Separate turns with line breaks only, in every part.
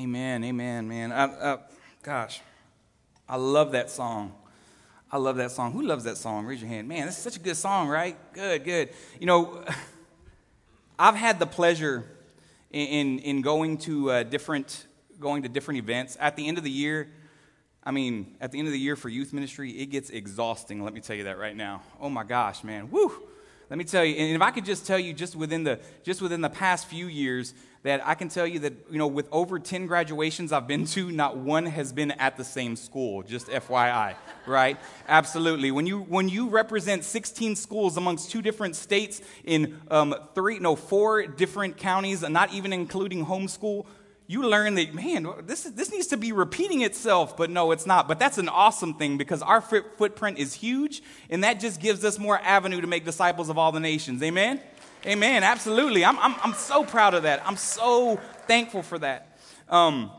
Amen, amen, man. I, I, gosh, I love that song. I love that song. Who loves that song? Raise your hand. Man, this is such a good song, right? Good, good. You know, I've had the pleasure in, in, in going to uh, different going to different events. At the end of the year, I mean, at the end of the year for youth ministry, it gets exhausting. Let me tell you that right now. Oh my gosh, man. Woo! Let me tell you, and if I could just tell you just within the just within the past few years, that I can tell you that, you know, with over 10 graduations I've been to, not one has been at the same school, just FYI, right? Absolutely. When you, when you represent 16 schools amongst two different states in um, three, no, four different counties, not even including homeschool, you learn that, man, this, this needs to be repeating itself, but no, it's not. But that's an awesome thing because our footprint is huge, and that just gives us more avenue to make disciples of all the nations. Amen? Amen. Absolutely. I'm, I'm, I'm so proud of that. I'm so thankful for that. Um,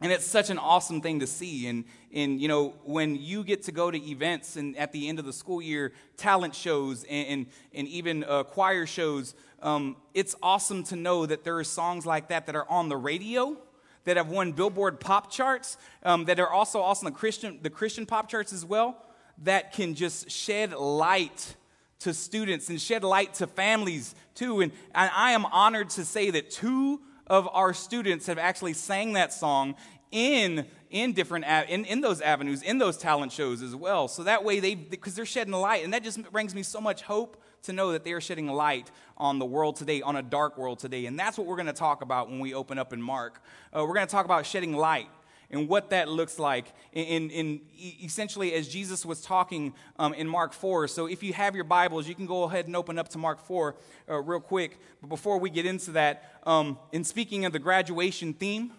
and it's such an awesome thing to see. And, and, you know, when you get to go to events and at the end of the school year, talent shows and, and, and even uh, choir shows, um, it's awesome to know that there are songs like that that are on the radio, that have won Billboard pop charts, um, that are also, also the Christian, the Christian pop charts as well, that can just shed light to students and shed light to families too. And, and I am honored to say that two of our students have actually sang that song in in different in, in those avenues in those talent shows as well. So that way they because they're shedding light. And that just brings me so much hope to know that they are shedding light on the world today on a dark world today. And that's what we're going to talk about when we open up in mark. Uh, we're going to talk about shedding light and what that looks like in, in, essentially as Jesus was talking um, in Mark 4. So if you have your Bibles, you can go ahead and open up to Mark 4 uh, real quick. But before we get into that, um, in speaking of the graduation theme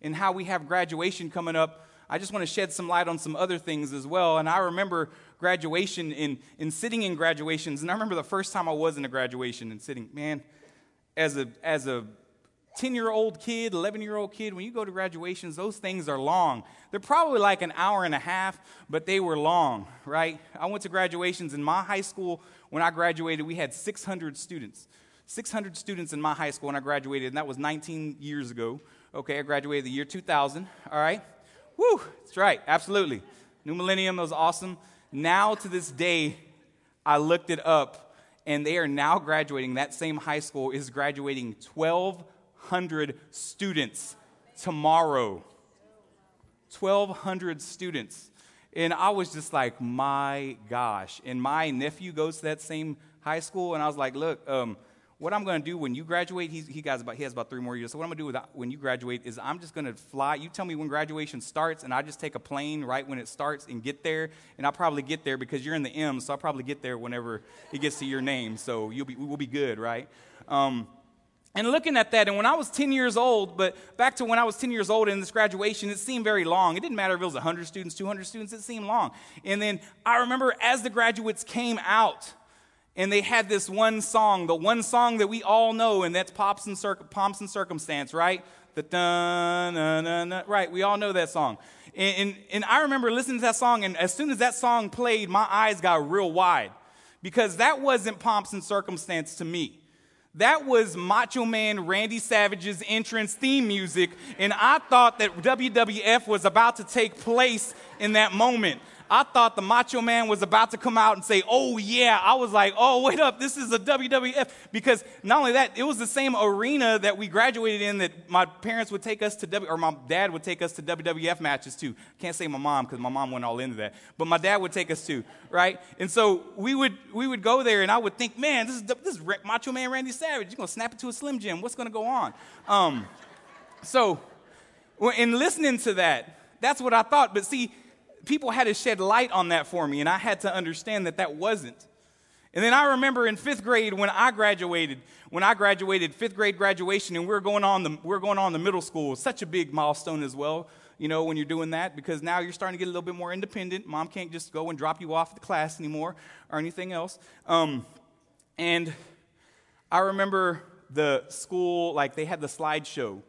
and how we have graduation coming up, I just want to shed some light on some other things as well. And I remember graduation and, in sitting in graduations. And I remember the first time I was in a graduation and sitting, man, as a, as a 10 year old kid, 11 year old kid, when you go to graduations, those things are long. They're probably like an hour and a half, but they were long, right? I went to graduations in my high school. When I graduated, we had 600 students. 600 students in my high school when I graduated, and that was 19 years ago. Okay, I graduated the year 2000, all right? Woo, that's right, absolutely. New millennium, was awesome. Now to this day, I looked it up, and they are now graduating. That same high school is graduating 12 1,200 students tomorrow. 1,200 students. And I was just like, my gosh. And my nephew goes to that same high school, and I was like, look, um, what I'm going to do when you graduate, he, he, has about, he has about three more years. So, what I'm going to do with, when you graduate is I'm just going to fly. You tell me when graduation starts, and I just take a plane right when it starts and get there. And I'll probably get there because you're in the M, so I'll probably get there whenever it gets to your name. So, you'll be, we'll be good, right? Um, and looking at that, and when I was 10 years old, but back to when I was 10 years old in this graduation, it seemed very long. It didn't matter if it was 100 students, 200 students, it seemed long. And then I remember as the graduates came out, and they had this one song, the one song that we all know, and that's Pops and, Cir- Pomps and Circumstance, right? The dun, dun, dun, dun, right, we all know that song. And, and, and I remember listening to that song, and as soon as that song played, my eyes got real wide because that wasn't Pomps and Circumstance to me. That was Macho Man Randy Savage's entrance theme music, and I thought that WWF was about to take place in that moment. I thought the Macho Man was about to come out and say, Oh, yeah. I was like, Oh, wait up. This is a WWF. Because not only that, it was the same arena that we graduated in that my parents would take us to, w- or my dad would take us to WWF matches too. Can't say my mom because my mom went all into that. But my dad would take us to, right? And so we would, we would go there and I would think, Man, this is, this is Macho Man Randy Savage. You're going to snap it to a Slim Jim. What's going to go on? Um, so, in listening to that, that's what I thought. But see, people had to shed light on that for me, and I had to understand that that wasn't. And then I remember in fifth grade when I graduated, when I graduated, fifth grade graduation, and we are going on the we we're going on the middle school. Such a big milestone as well, you know, when you're doing that because now you're starting to get a little bit more independent. Mom can't just go and drop you off at the class anymore or anything else. Um, and I remember the school like they had the slideshow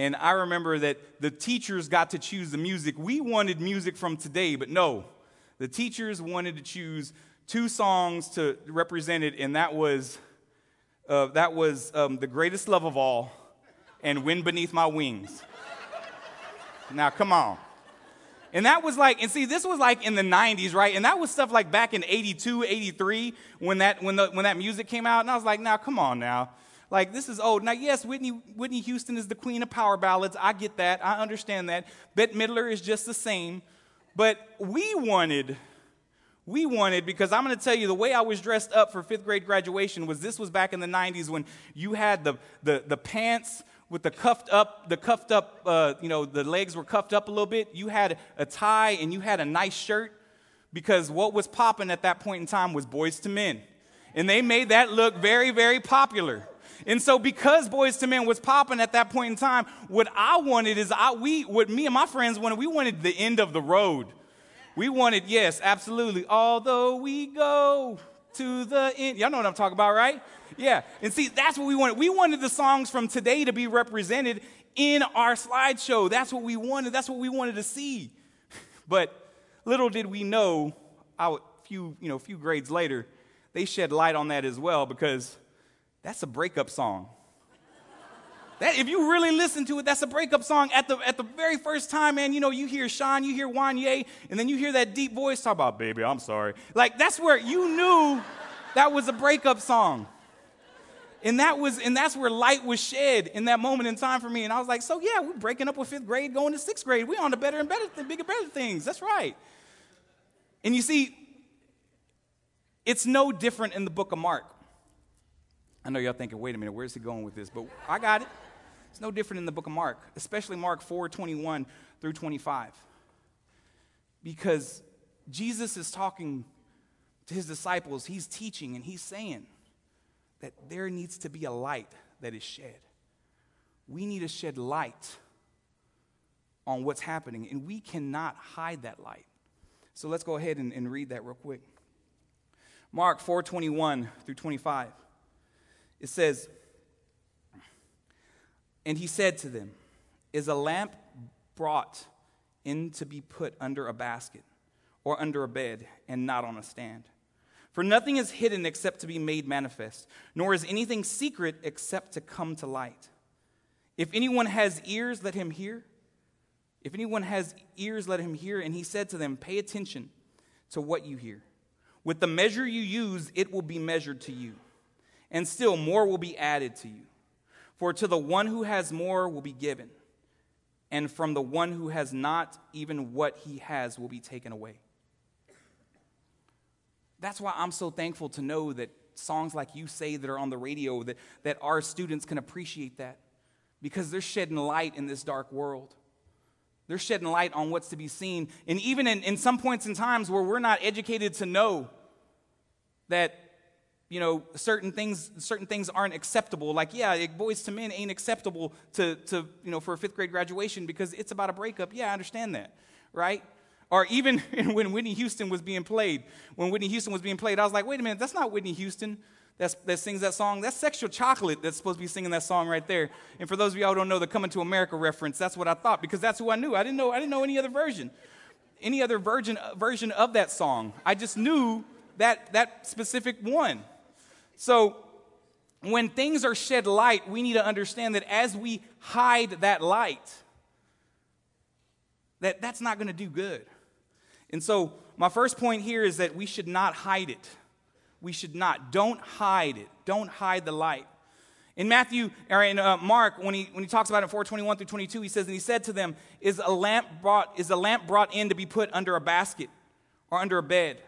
and I remember that the teachers got to choose the music. We wanted music from today, but no. The teachers wanted to choose two songs to represent it, and that was, uh, that was um, The Greatest Love of All and Wind Beneath My Wings. Now, come on. And that was like, and see, this was like in the 90s, right? And that was stuff like back in 82, 83 when that, when, the, when that music came out. And I was like, now, come on now. Like, this is old. Now, yes, Whitney, Whitney Houston is the queen of power ballads. I get that. I understand that. Bette Midler is just the same. But we wanted, we wanted, because I'm going to tell you, the way I was dressed up for fifth grade graduation was this was back in the 90s when you had the, the, the pants with the cuffed up, the cuffed up, uh, you know, the legs were cuffed up a little bit. You had a tie and you had a nice shirt because what was popping at that point in time was Boyz II Men. And they made that look very, very popular. And so because Boyz II Men was popping at that point in time, what I wanted is I, we, what me and my friends wanted, we wanted the end of the road. We wanted, yes, absolutely. Although we go to the end. Y'all know what I'm talking about, right? Yeah. And see, that's what we wanted. We wanted the songs from today to be represented in our slideshow. That's what we wanted. That's what we wanted to see. But little did we know, a few, you know, few grades later, they shed light on that as well because that's a breakup song. That, if you really listen to it, that's a breakup song. At the, at the very first time, man, you know, you hear Shawn, you hear Wanya, and then you hear that deep voice talk about, baby, I'm sorry. Like, that's where you knew that was a breakup song. And that was, and that's where light was shed in that moment in time for me. And I was like, so yeah, we're breaking up with fifth grade, going to sixth grade. We're on to better and better, bigger, better things. That's right. And you see, it's no different in the book of Mark. I know y'all thinking, wait a minute, where's he going with this? But I got it. It's no different in the book of Mark, especially Mark 4 21 through 25. Because Jesus is talking to his disciples, he's teaching, and he's saying that there needs to be a light that is shed. We need to shed light on what's happening, and we cannot hide that light. So let's go ahead and, and read that real quick. Mark 4 21 through 25. It says, and he said to them, Is a lamp brought in to be put under a basket or under a bed and not on a stand? For nothing is hidden except to be made manifest, nor is anything secret except to come to light. If anyone has ears, let him hear. If anyone has ears, let him hear. And he said to them, Pay attention to what you hear. With the measure you use, it will be measured to you, and still more will be added to you. For to the one who has more will be given, and from the one who has not, even what he has will be taken away. That's why I'm so thankful to know that songs like you say that are on the radio, that, that our students can appreciate that because they're shedding light in this dark world. They're shedding light on what's to be seen. And even in, in some points in times where we're not educated to know that you know, certain things, certain things aren't acceptable. Like, yeah, Boyz II Men ain't acceptable to, to, you know, for a fifth grade graduation because it's about a breakup. Yeah, I understand that, right? Or even when Whitney Houston was being played, when Whitney Houston was being played, I was like, wait a minute, that's not Whitney Houston that's, that sings that song. That's Sexual Chocolate that's supposed to be singing that song right there. And for those of y'all who don't know the Coming to America reference, that's what I thought because that's who I knew. I didn't know, I didn't know any other version, any other version, version of that song. I just knew that, that specific one. So, when things are shed light, we need to understand that as we hide that light, that that's not going to do good. And so, my first point here is that we should not hide it. We should not. Don't hide it. Don't hide the light. In Matthew, or in uh, Mark, when he, when he talks about it in 421 through 22, he says, And he said to them, Is a lamp brought, is a lamp brought in to be put under a basket or under a bed?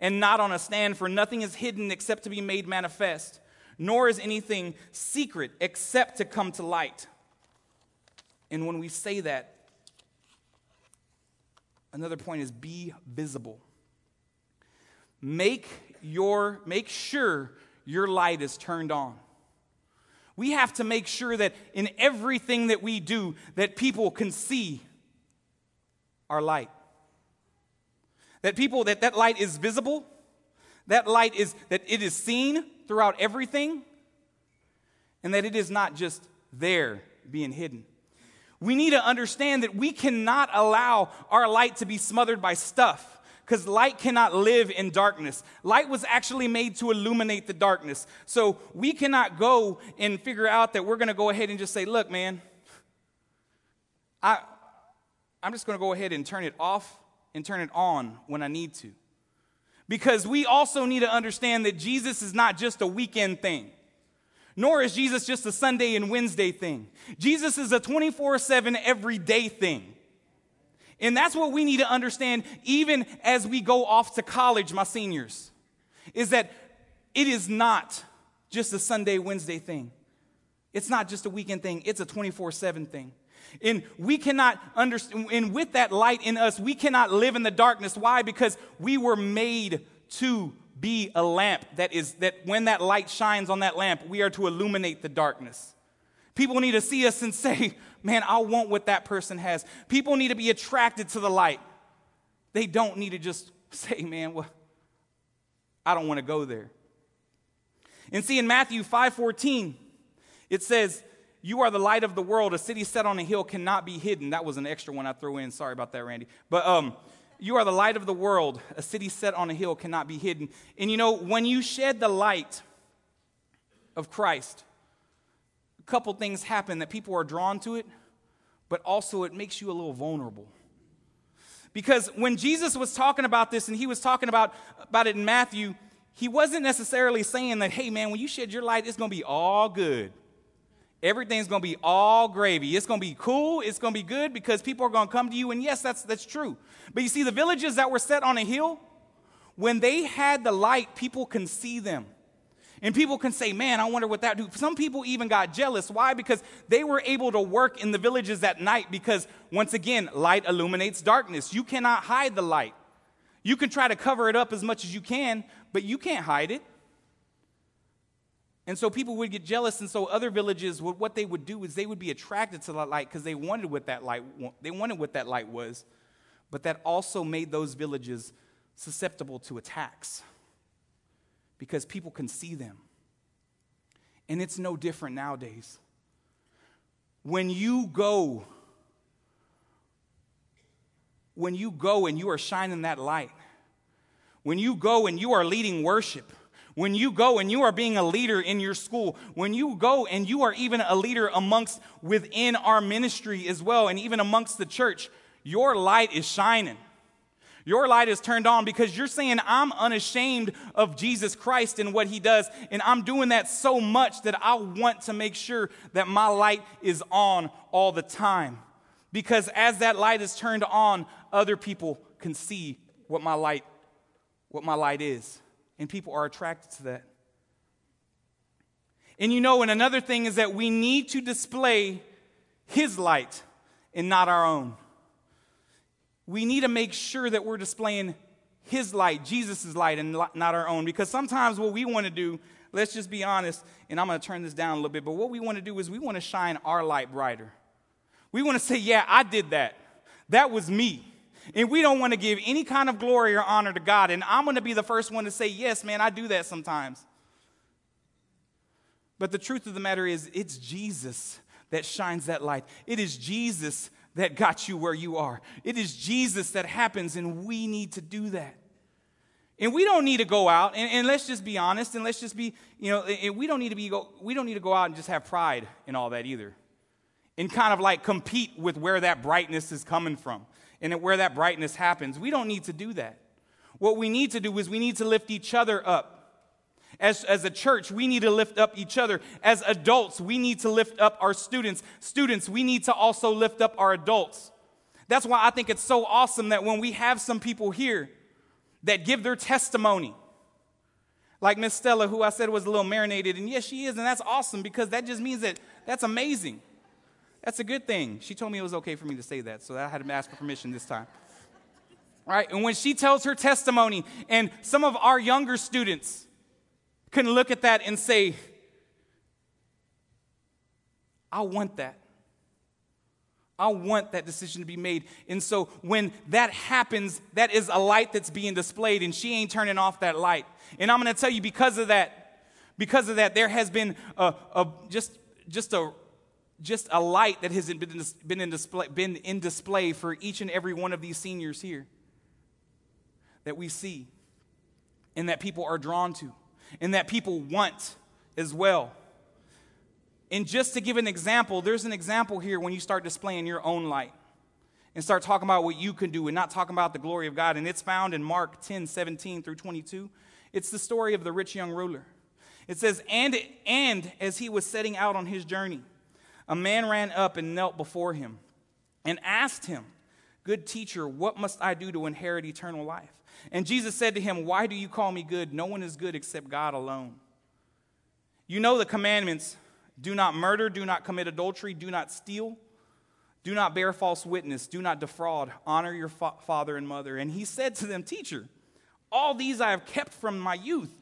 And not on a stand, for nothing is hidden except to be made manifest, nor is anything secret except to come to light. And when we say that, another point is be visible. Make your make sure your light is turned on. We have to make sure that in everything that we do that people can see our light. That people, that that light is visible, that light is, that it is seen throughout everything, and that it is not just there being hidden. We need to understand that we cannot allow our light to be smothered by stuff because light cannot live in darkness. Light was actually made to illuminate the darkness. So we cannot go and figure out that we're going to go ahead and just say, look, man, I, I'm just going to go ahead and turn it off and turn it on when I need to. Because we also need to understand that Jesus is not just a weekend thing, nor is Jesus just a Sunday and Wednesday thing. Jesus is a 24 7 everyday thing. And that's what we need to understand even as we go off to college, my seniors, is that it is not just a Sunday, Wednesday thing. It's not just a weekend thing, it's a 24 7 thing. And we cannot understand, and with that light in us, we cannot live in the darkness. Why? Because we were made to be a lamp that is, that when that light shines on that lamp, we are to illuminate the darkness. People need to see us and say, man, I want what that person has. People need to be attracted to the light. They don't need to just say, man, well, I don't want to go there. And see in Matthew 5:14, it says, You are the light of the world. A city set on a hill cannot be hidden. That was an extra one I threw in. Sorry about that, Randy. But um, you are the light of the world. A city set on a hill cannot be hidden. And you know, when you shed the light of Christ, a couple things happen that people are drawn to it, but also it makes you a little vulnerable. Because when Jesus was talking about this and he was talking about, about it in Matthew, he wasn't necessarily saying that, hey man, when you shed your light, it's gonna be all good. Everything's gonna be all gravy. It's gonna be cool, it's gonna be good because people are gonna come to you, and yes, that's that's true. But you see, the villages that were set on a hill, when they had the light, people can see them. And people can say, man, I wonder what that do. Some people even got jealous. Why? Because they were able to work in the villages at night because, once again, light illuminates darkness. You cannot hide the light. You can try to cover it up as much as you can, but you can't hide it. And so people would get jealous, and so other villages, what they would do is they would be attracted to that light because they wanted what that light, they wanted what that light was. But that also made those villages susceptible to attacks because people can see them. And it's no different nowadays. When you go, when you go and you are shining that light, when you go and you are leading worship, when you go and you are being a leader in your school, when you go and you are even a leader amongst within our ministry as well, and even amongst the church, your light is shining. Your light is turned on because you're saying, I'm unashamed of Jesus Christ and what he does. And I'm doing that so much that I want to make sure that my light is on all the time. Because as that light is turned on, other people can see what my light, what my light is. And people are attracted to that. And you know, and another thing is that we need to display his light and not our own we need to make sure that we're displaying his light, Jesus' light, and not our own. Because sometimes what we want to do, let's just be honest, and I'm going to turn this down a little bit, but what we want to do is we want to shine our light brighter. We want to say, yeah, I did that. That was me. And we don't want to give any kind of glory or honor to God. And I'm going to be the first one to say, yes, man, I do that sometimes. But the truth of the matter is, it's Jesus that shines that light. It is Jesus that got you where you are. It is Jesus that happens, and we need to do that. And we don't need to go out, and, and let's just be honest, and let's just be, you know, and we don't need to be go, we don't need to go out and just have pride in all that either. And kind of like compete with where that brightness is coming from and where that brightness happens. We don't need to do that. What we need to do is we need to lift each other up. As, as a church, we need to lift up each other. As adults, we need to lift up our students. Students, we need to also lift up our adults. That's why I think it's so awesome that when we have some people here that give their testimony, like Miss Stella, who I said was a little marinated, and yes, she is, and that's awesome because that just means that that's amazing. That's a good thing. She told me it was okay for me to say that, so I had to ask for permission this time. Right? And when she tells her testimony, and some of our younger students, can look at that and say, I want that. I want that decision to be made. And so when that happens, that is a light that's being displayed, and she ain't turning off that light. And I'm going to tell you because of that, because of that, there has been a, a just just a just a light that has been, been, in display, been in display for each and every one of these seniors here that we see and that people are drawn to and that people want as well. And just to give an example, there's an example here when you start displaying your own light. and start talking about what you can do and not talking about the glory of God. And it's found in Mark 10 17 through 22. It's the story of the rich young ruler. It says, and, and as he was setting out on his journey, a man ran up and knelt before him and asked him, Good teacher, what must I do to inherit eternal life? And Jesus said to him, Why do you call me good? No one is good except God alone. You know the commandments do not murder, do not commit adultery, do not steal, do not bear false witness, do not defraud, honor your fa- father and mother. And he said to them, Teacher, all these I have kept from my youth.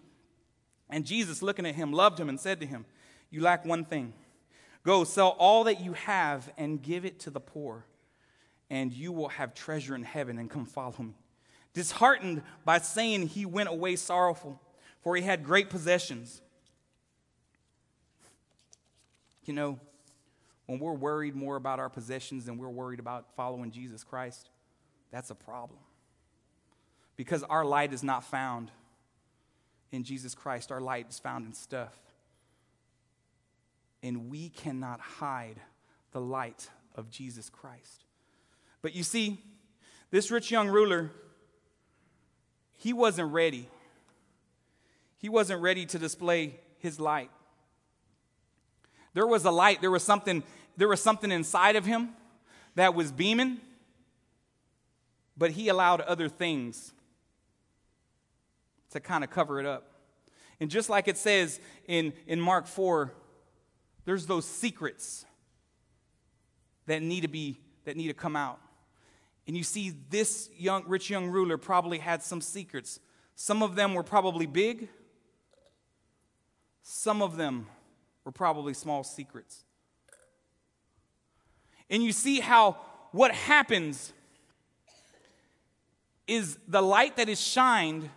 And Jesus, looking at him, loved him and said to him, You lack one thing. Go sell all that you have and give it to the poor, and you will have treasure in heaven, and come follow me. Disheartened by saying he went away sorrowful, for he had great possessions. You know, when we're worried more about our possessions than we're worried about following Jesus Christ, that's a problem. Because our light is not found in Jesus Christ, our light is found in stuff. And we cannot hide the light of Jesus Christ. But you see, this rich young ruler, he wasn't ready. He wasn't ready to display his light. There was a light, there was something, there was something inside of him that was beaming, but he allowed other things to kind of cover it up. And just like it says in, in Mark 4, there's those secrets that need to be that need to come out. And you see this young rich young ruler probably had some secrets. Some of them were probably big. Some of them were probably small secrets. And you see how what happens is the light that is shined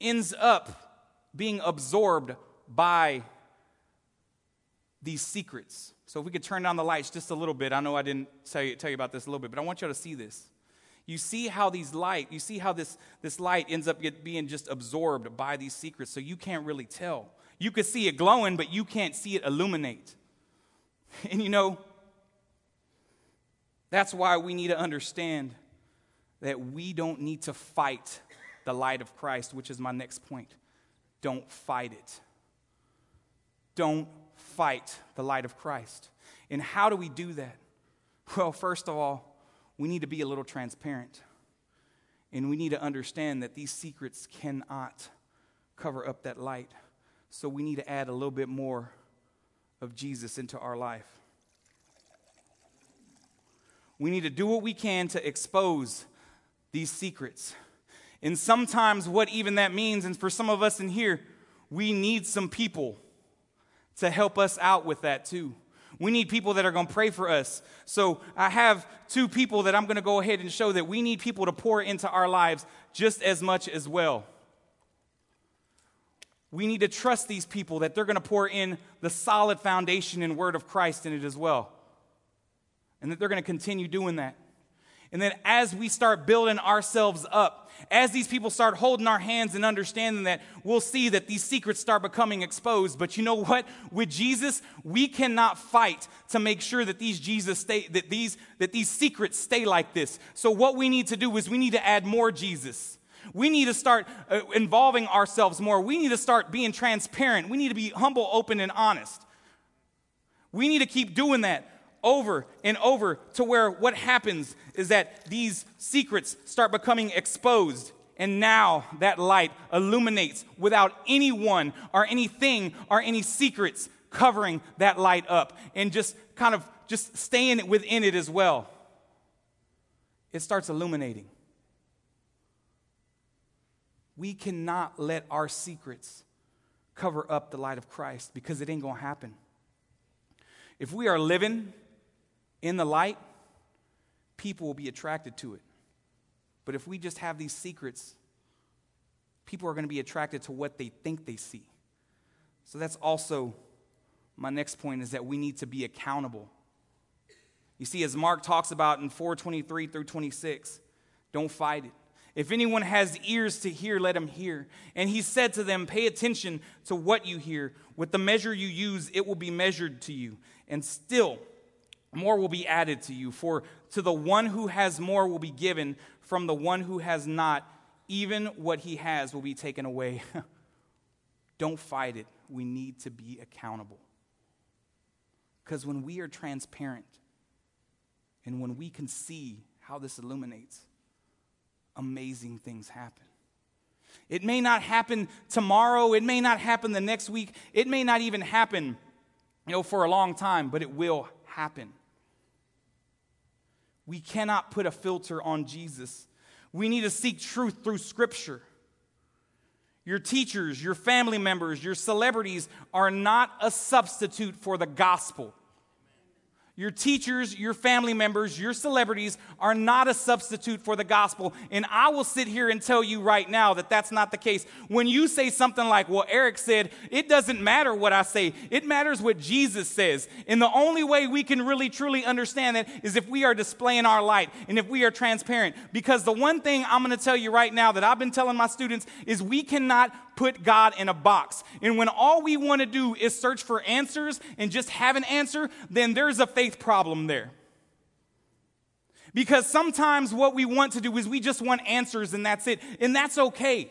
ends up being absorbed by these secrets. So if we could turn down the lights just a little bit, I know I didn't tell you, tell you about this a little bit, but I want you all to see this. You see how these light, you see how this, this light ends up being just absorbed by these secrets, so you can't really tell. You could see it glowing, but you can't see it illuminate. And you know, that's why we need to understand that we don't need to fight the light of Christ, which is my next point. Don't fight it. Don't fight the light of Christ. And how do we do that? Well, first of all, we need to be a little transparent. And we need to understand that these secrets cannot cover up that light. So we need to add a little bit more of Jesus into our life. We need to do what we can to expose these secrets. And sometimes, what even that means, and for some of us in here, we need some people to help us out with that too. We need people that are going to pray for us. So I have two people that I'm going to go ahead and show that we need people to pour into our lives just as much as well. We need to trust these people that they're going to pour in the solid foundation and word of Christ in it as well. And that they're going to continue doing that. And then as we start building ourselves up, as these people start holding our hands and understanding that, we'll see that these secrets start becoming exposed. But you know what? With Jesus, we cannot fight to make sure that these Jesus stay, that these, that these secrets stay like this. So what we need to do is we need to add more Jesus. We need to start uh, involving ourselves more. We need to start being transparent. We need to be humble, open, and honest. We need to keep doing that over and over to where what happens is that these secrets start becoming exposed. And now that light illuminates without anyone or anything or any secrets covering that light up and just kind of just staying within it as well. It starts illuminating. We cannot let our secrets cover up the light of Christ because it ain't going to happen. If we are living in the light, people will be attracted to it. But if we just have these secrets, people are going to be attracted to what they think they see. So that's also my next point is that we need to be accountable. You see, as Mark talks about in 423 through 26, don't fight it. If anyone has ears to hear, let him hear. And he said to them, Pay attention to what you hear. With the measure you use, it will be measured to you. And still, more will be added to you. For To the one who has more will be given, from the one who has not, even what he has will be taken away. Don't fight it. We need to be accountable. Because when we are transparent and when we can see how this illuminates, amazing things happen. It may not happen tomorrow, it may not happen the next week, it may not even happen, you know, for a long time, but it will happen. We cannot put a filter on Jesus. We need to seek truth through scripture. Your teachers, your family members, your celebrities are not a substitute for the gospel. Your teachers, your family members, your celebrities are not a substitute for the gospel. And I will sit here and tell you right now that that's not the case. When you say something like, well, Eric said, it doesn't matter what I say, it matters what Jesus says. And the only way we can really truly understand that is if we are displaying our light and if we are transparent. Because the one thing I'm going to tell you right now that I've been telling my students is we cannot put God in a box. And when all we want to do is search for answers and just have an answer, then there's a faith problem there. Because sometimes what we want to do is we just want answers and that's it. And that's okay.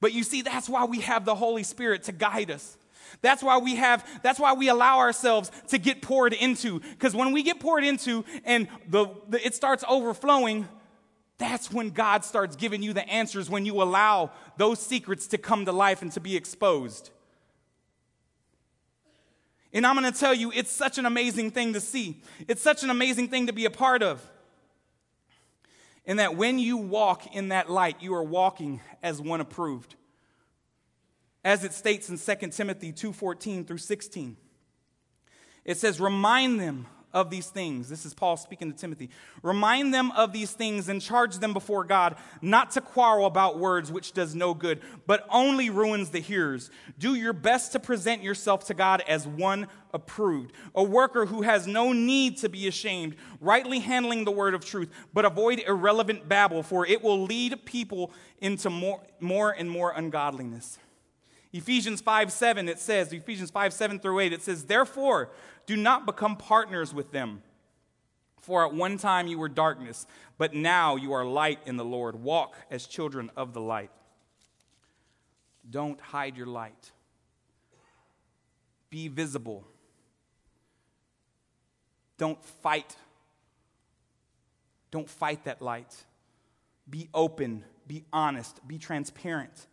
But you see, that's why we have the Holy Spirit to guide us. That's why we have, that's why we allow ourselves to get poured into. Because when we get poured into and the, the, it starts overflowing, that's when God starts giving you the answers when you allow those secrets to come to life and to be exposed. And I'm going to tell you, it's such an amazing thing to see. It's such an amazing thing to be a part of. And that when you walk in that light, you are walking as one approved. As it states in 2 Timothy 2:14 through 16. It says, "Remind them of these things. This is Paul speaking to Timothy. Remind them of these things and charge them before God not to quarrel about words, which does no good, but only ruins the hearers. Do your best to present yourself to God as one approved, a worker who has no need to be ashamed, rightly handling the word of truth, but avoid irrelevant babble, for it will lead people into more, more and more ungodliness. Ephesians 5 7, it says, Ephesians 5 7 through 8, it says, Therefore, do not become partners with them. For at one time you were darkness, but now you are light in the Lord. Walk as children of the light. Don't hide your light. Be visible. Don't fight. Don't fight that light. Be open. Be honest. Be transparent.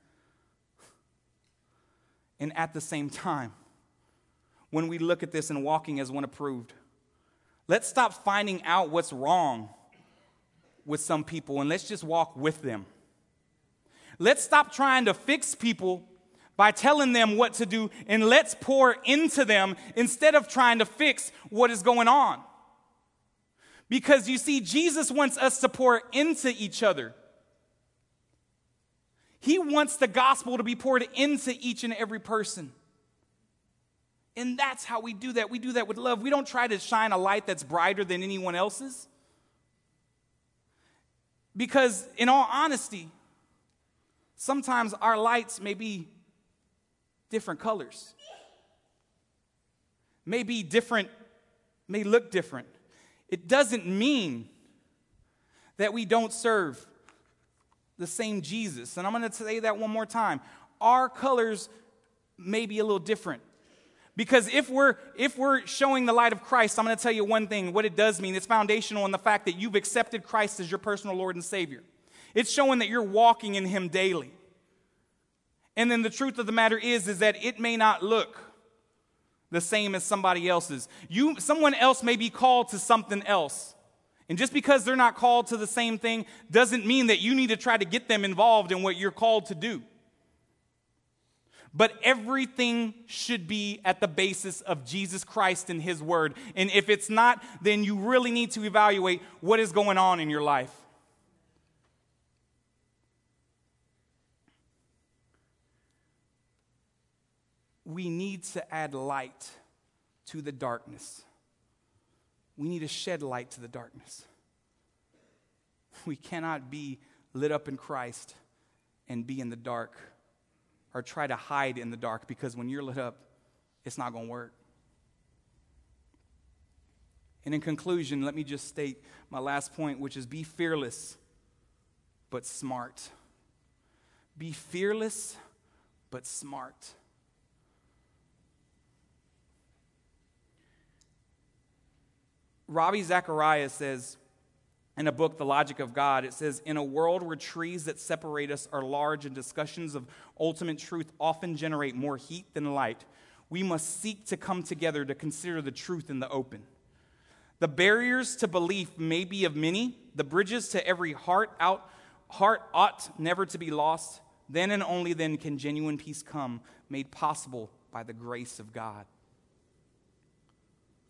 And at the same time, when we look at this and walking as one approved. Let's stop finding out what's wrong with some people and let's just walk with them. Let's stop trying to fix people by telling them what to do and let's pour into them instead of trying to fix what is going on. Because you see, Jesus wants us to pour into each other. He wants the gospel to be poured into each and every person. And that's how we do that. We do that with love. We don't try to shine a light that's brighter than anyone else's. Because, in all honesty, sometimes our lights may be different colors, may be different, may look different. It doesn't mean that we don't serve the same Jesus. And I'm going to say that one more time. Our colors may be a little different. Because if we're if we're showing the light of Christ, I'm going to tell you one thing, what it does mean, it's foundational in the fact that you've accepted Christ as your personal Lord and Savior. It's showing that you're walking in him daily. And then the truth of the matter is is that it may not look the same as somebody else's. You someone else may be called to something else. And just because they're not called to the same thing doesn't mean that you need to try to get them involved in what you're called to do. But everything should be at the basis of Jesus Christ and His Word. And if it's not, then you really need to evaluate what is going on in your life. We need to add light to the darkness. We need to shed light to the darkness. We cannot be lit up in Christ and be in the dark or try to hide in the dark because when you're lit up, it's not going to work. And in conclusion, let me just state my last point, which is be fearless, but smart. Be fearless, but smart. Ravi Zacharias says in a book, The Logic of God, it says, In a world where trees that separate us are large and discussions of ultimate truth often generate more heat than light, we must seek to come together to consider the truth in the open. The barriers to belief may be of many, the bridges to every heart out heart ought never to be lost. Then and only then can genuine peace come, made possible by the grace of God.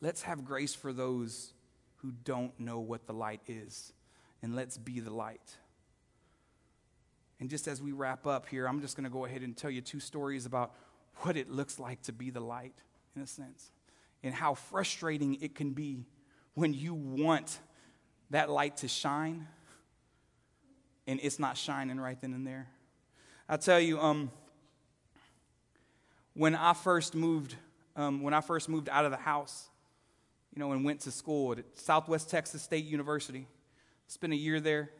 Let's have grace for those who don't know what the light is, and let's be the light. And just as we wrap up here, I'm just going to go ahead and tell you two stories about what it looks like to be the light, in a sense, and how frustrating it can be when you want that light to shine and it's not shining right then and there. I tell you, um, when I first moved, um, when I first moved out of the house, you know, and went to school at Southwest Texas State University, spent a year there,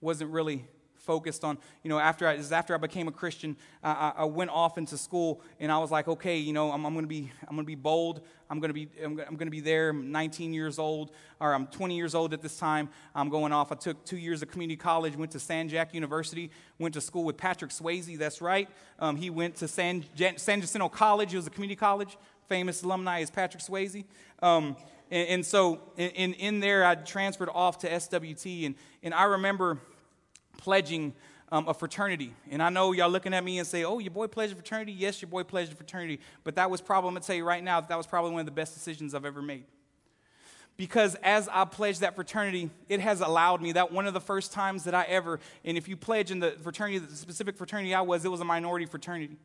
wasn't really focused on, you know, after I, after I became a Christian, I, I, went off into school and I was like, okay, you know, I'm, I'm going to be, I'm going to be bold. I'm going to be, I'm, I'm going to be there. I'm 19 years old, or I'm 20 years old at this time. I'm going off. I took two years of community college, went to San Jac University, went to school with Patrick Swayze. That's right. Um, he went to San, San Jacinto College. It was a community college. Famous alumni is Patrick Swayze. Um, and, and, so in, in there, I transferred off to SWT. And, and I remember pledging um, a fraternity. And I know y'all looking at me and say, oh, your boy pledged a fraternity? Yes, your boy pledged a fraternity. But that was probably, I'm going to tell you right now, that, that was probably one of the best decisions I've ever made. Because as I pledged that fraternity, it has allowed me that one of the first times that I ever, and if you pledge in the fraternity, the specific fraternity I was, it was a minority fraternity.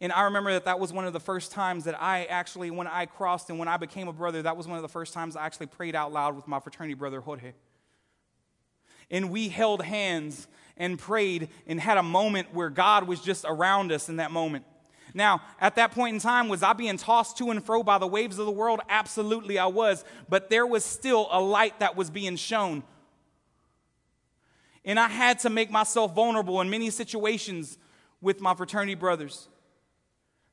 And I remember that that was one of the first times that I actually, when I crossed and when I became a brother, that was one of the first times I actually prayed out loud with my fraternity brother, Jorge and we held hands and prayed and had a moment where God was just around us in that moment. Now, at that point in time, was I being tossed to and fro by the waves of the world? Absolutely, I was. But there was still a light that was being shown. And I had to make myself vulnerable in many situations with my fraternity brothers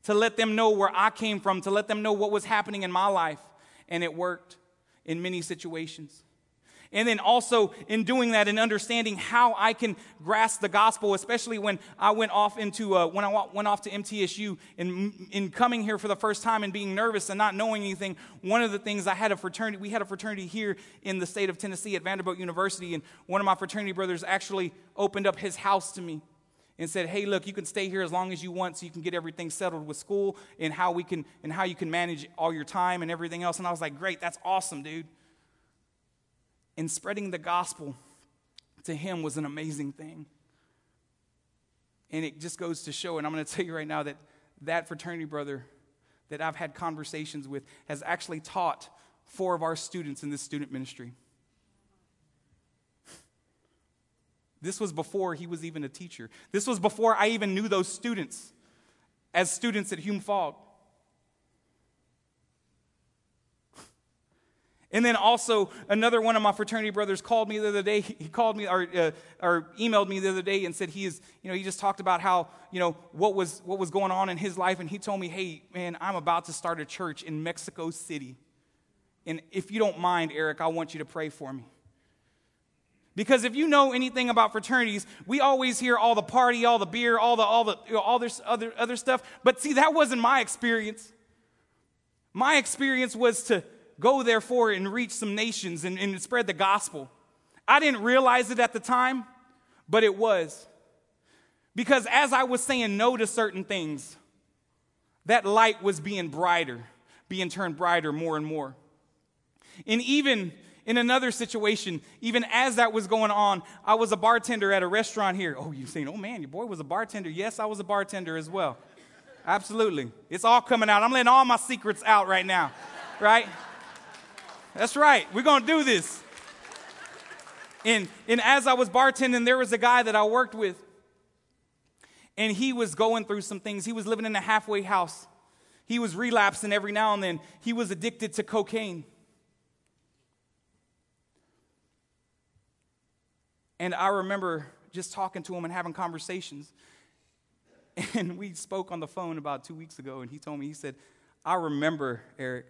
to let them know where I came from, to let them know what was happening in my life. And it worked in many situations. And then also in doing that and understanding how I can grasp the gospel, especially when I went off into, uh, when I went off to MTSU and in coming here for the first time and being nervous and not knowing anything. One of the things I had a fraternity, we had a fraternity here in the state of Tennessee at Vanderbilt University. And one of my fraternity brothers actually opened up his house to me and said, "Hey, look, you can stay here as long as you want, so you can get everything settled with school and how we can and how you can manage all your time and everything else." And I was like, "Great, that's awesome, dude." and spreading the gospel to him was an amazing thing. And it just goes to show, and I'm going to tell you right now that that fraternity brother that I've had conversations with has actually taught four of our students in this student ministry. This was before he was even a teacher. This was before I even knew those students as students at Hume Fogg. And then also, another one of my fraternity brothers called me the other day. He called me or, uh, or emailed me the other day and said he is, you know, he just talked about how, you know, what was, what was going on in his life. And he told me, hey, man, I'm about to start a church in Mexico City. And if you don't mind, Eric, I want you to pray for me. Because if you know anything about fraternities, we always hear all the party, all the beer, all the all the you know, all this other other stuff. But see, that wasn't my experience. My experience was to Go there therefore and reach some nations and, and spread the gospel. I didn't realize it at the time, but it was. Because as I was saying no to certain things, that light was being brighter, being turned brighter more and more. And even in another situation, even as that was going on, I was a bartender at a restaurant here. Oh, you're saying, oh man, your boy was a bartender. Yes, I was a bartender as well. Absolutely. It's all coming out. I'm letting all my secrets out right now, right? That's right. We're going to do this. And, and as I was bartending, there was a guy that I worked with. And he was going through some things. He was living in a halfway house. He was relapsing every now and then. He was addicted to cocaine. And I remember just talking to him and having conversations. And we spoke on the phone about two weeks ago, and he told me, he said, I remember, Eric,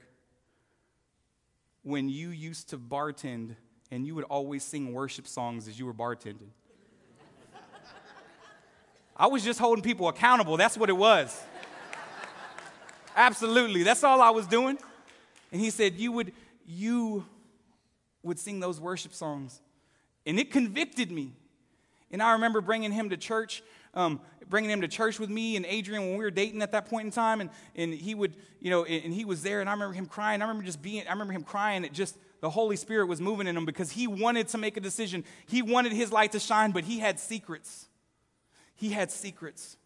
when you used to bartend and you would always sing worship songs as you were bartending. I was just holding people accountable. That's what it was. Absolutely. That's all I was doing. And he said, You would, you would sing those worship songs. And it convicted me. And I remember bringing him to church, um, bringing him to church with me and Adrian when we were dating at that point in time. And, and he would, you know, and he was there. And I remember him crying. I remember just being, I remember him crying. It just, the Holy Spirit was moving in him because he wanted to make a decision. He wanted his light to shine, but he had secrets. He had secrets.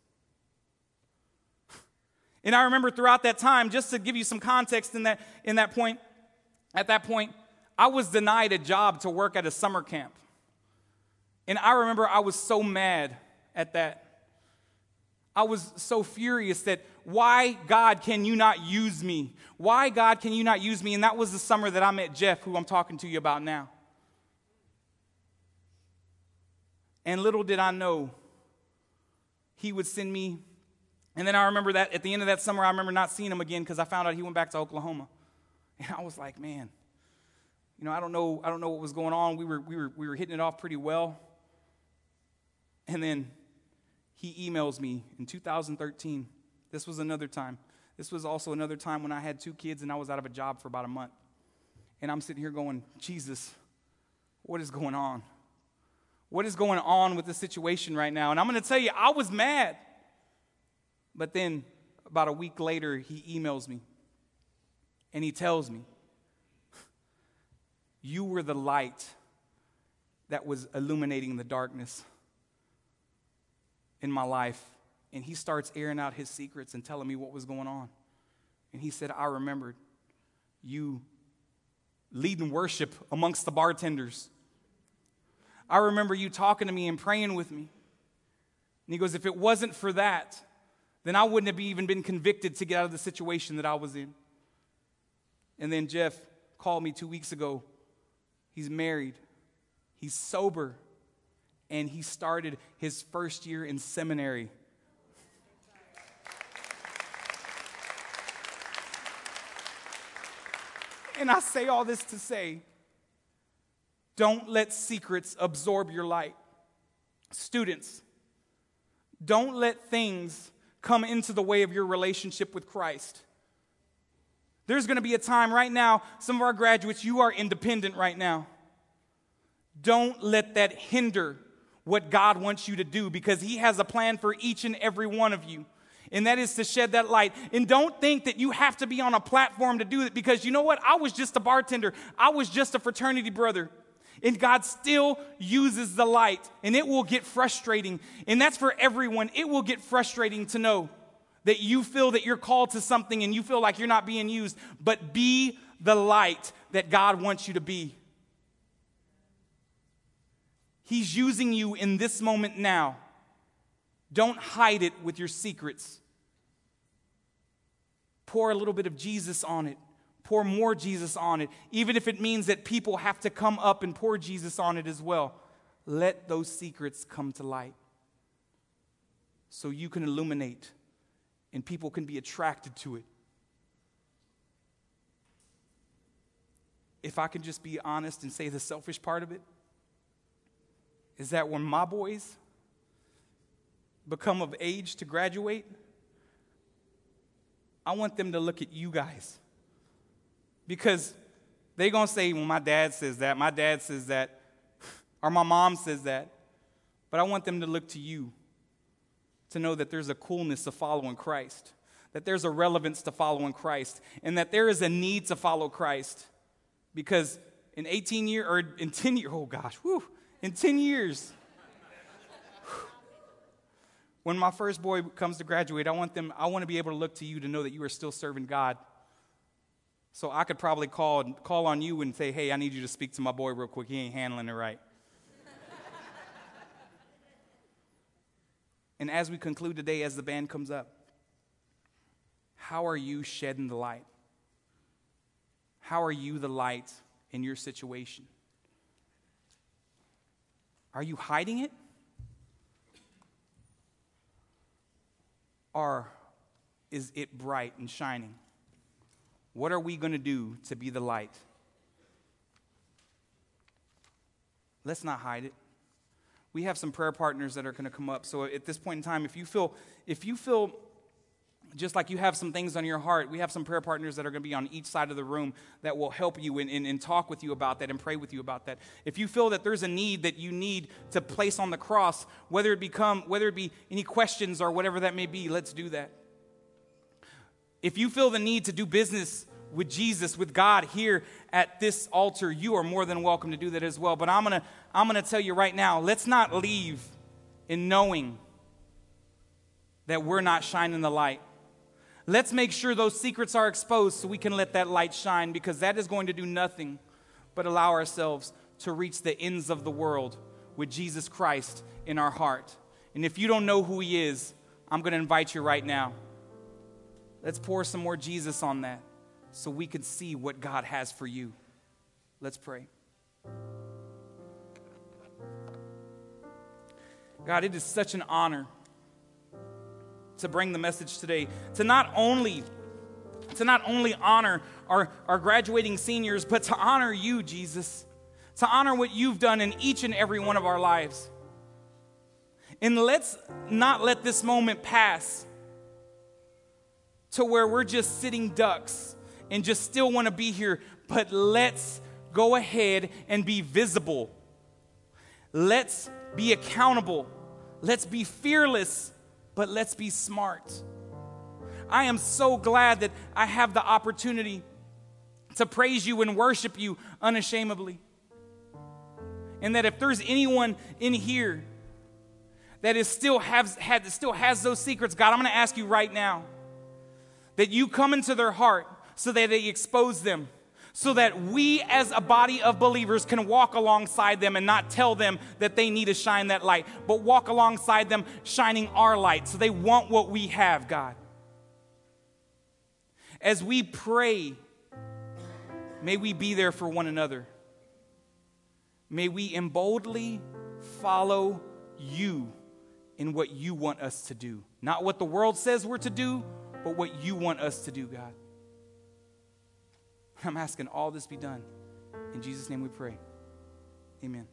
And I remember throughout that time, just to give you some context in that, in that point, at that point, I was denied a job to work at a summer camp. And I remember I was so mad at that. I was so furious that why, God, can you not use me? Why, God, can you not use me? And that was the summer that I met Jeff, who I'm talking to you about now. And little did I know, he would send me and then I remember that at the end of that summer, I remember not seeing him again because I found out he went back to Oklahoma. And I was like, man, you know, I don't know, I don't know what was going on. We were, we were, we were hitting it off pretty well. And then he emails me in 2013. This was another time. This was also another time when I had two kids and I was out of a job for about a month. And I'm sitting here going, Jesus, what is going on? What is going on with the situation right now? And I'm going to tell you, I was mad. But then about a week later, he emails me and he tells me, You were the light that was illuminating the darkness in my life. And he starts airing out his secrets and telling me what was going on. And he said, I remembered you leading worship amongst the bartenders. I remember you talking to me and praying with me. And he goes, If it wasn't for that, then I wouldn't have even been convicted to get out of the situation that I was in. And then Jeff called me two weeks ago. He's married, he's sober, and he started his first year in seminary. And I say all this to say don't let secrets absorb your light. Students, don't let things come into the way of your relationship with Christ. There's going to be a time right now, some of our graduates, you are independent right now. Don't let that hinder what God wants you to do because He has a plan for each and every one of you. And that is to shed that light. And don't think that you have to be on a platform to do it because you know what? I was just a bartender, I was just a fraternity brother. And God still uses the light, and it will get frustrating. And that's for everyone. It will get frustrating to know that you feel that you're called to something and you feel like you're not being used, but be the light that God wants you to be. He's using you in this moment now. Don't hide it with your secrets. Pour a little bit of Jesus on it pour more Jesus on it, even if it means that people have to come up and pour Jesus on it as well. Let those secrets come to light so you can illuminate and people can be attracted to it. If I can just be honest and say the selfish part of it, is that when my boys become of age to graduate, I want them to look at you guys because they're going to say, well, my dad says that, my dad says that, or my mom says that. But I want them to look to you to know that there's a coolness to following Christ, that there's a relevance to following Christ, and that there is a need to follow Christ. Because in 18 years, or in 10 years, oh gosh, whew, in 10 years, when my first boy comes to graduate, I want them, I want to be able to look to you to know that you are still serving God so I could probably call, call on you and say, hey, I need you to speak to my boy real quick. He ain't handling it right. and as we conclude today, as the band comes up, how are you shedding the light? How are you the light in your situation? Are you hiding it? Or is it bright and shining? What are we going to do to be the light? Let's not hide it. We have some prayer partners that are going to come up. So at this point in time, if you feel if you feel just like you have some things on your heart, we have some prayer partners that are going to be on each side of the room that will help you and, and, and, talk with you about that and pray with you about that. If you feel that there's a need that you need to place on the cross, whether it become whether it be any questions or whatever that may be, let's do that. If you feel the need to do business with Jesus, with God here at this altar, you are more than welcome to do that as well. But I'm to I'm going to tell you right now, let's not leave in knowing that we're not shining the light. Let's make sure those secrets are exposed so we can let that light shine because that is going to do nothing but allow ourselves to reach the ends of the world with Jesus Christ in our heart. And if you don't know who he is, I'm going to invite you right now. Let's pour some more Jesus on that so we can see what God has for you. Let's pray. God, it is such an honor to bring the message today to not only to not only honor our, our graduating seniors, but to honor you, Jesus, to honor what you've done in each and every one of our lives. And let's not let this moment pass to where we're just sitting ducks and just still want to be here, but let's go ahead and be visible. Let's be accountable. Let's be fearless, but let's be smart. I am so glad that I have the opportunity to praise you and worship you unashamedly. And that if there's anyone in here that is still has had still has those secrets, God, I'm going to ask you right now that you come into their heart so that they expose them so that we as a body of believers can walk alongside them and not tell them that they need to shine that light, but walk alongside them shining our light so they want what we have, God. As we pray, may we be there for one another. May we emboldly follow you in what you want us to do. Not what the world says we're to do, but what you want us to do, God. I'm asking all this be done. In Jesus' name we pray. Amen.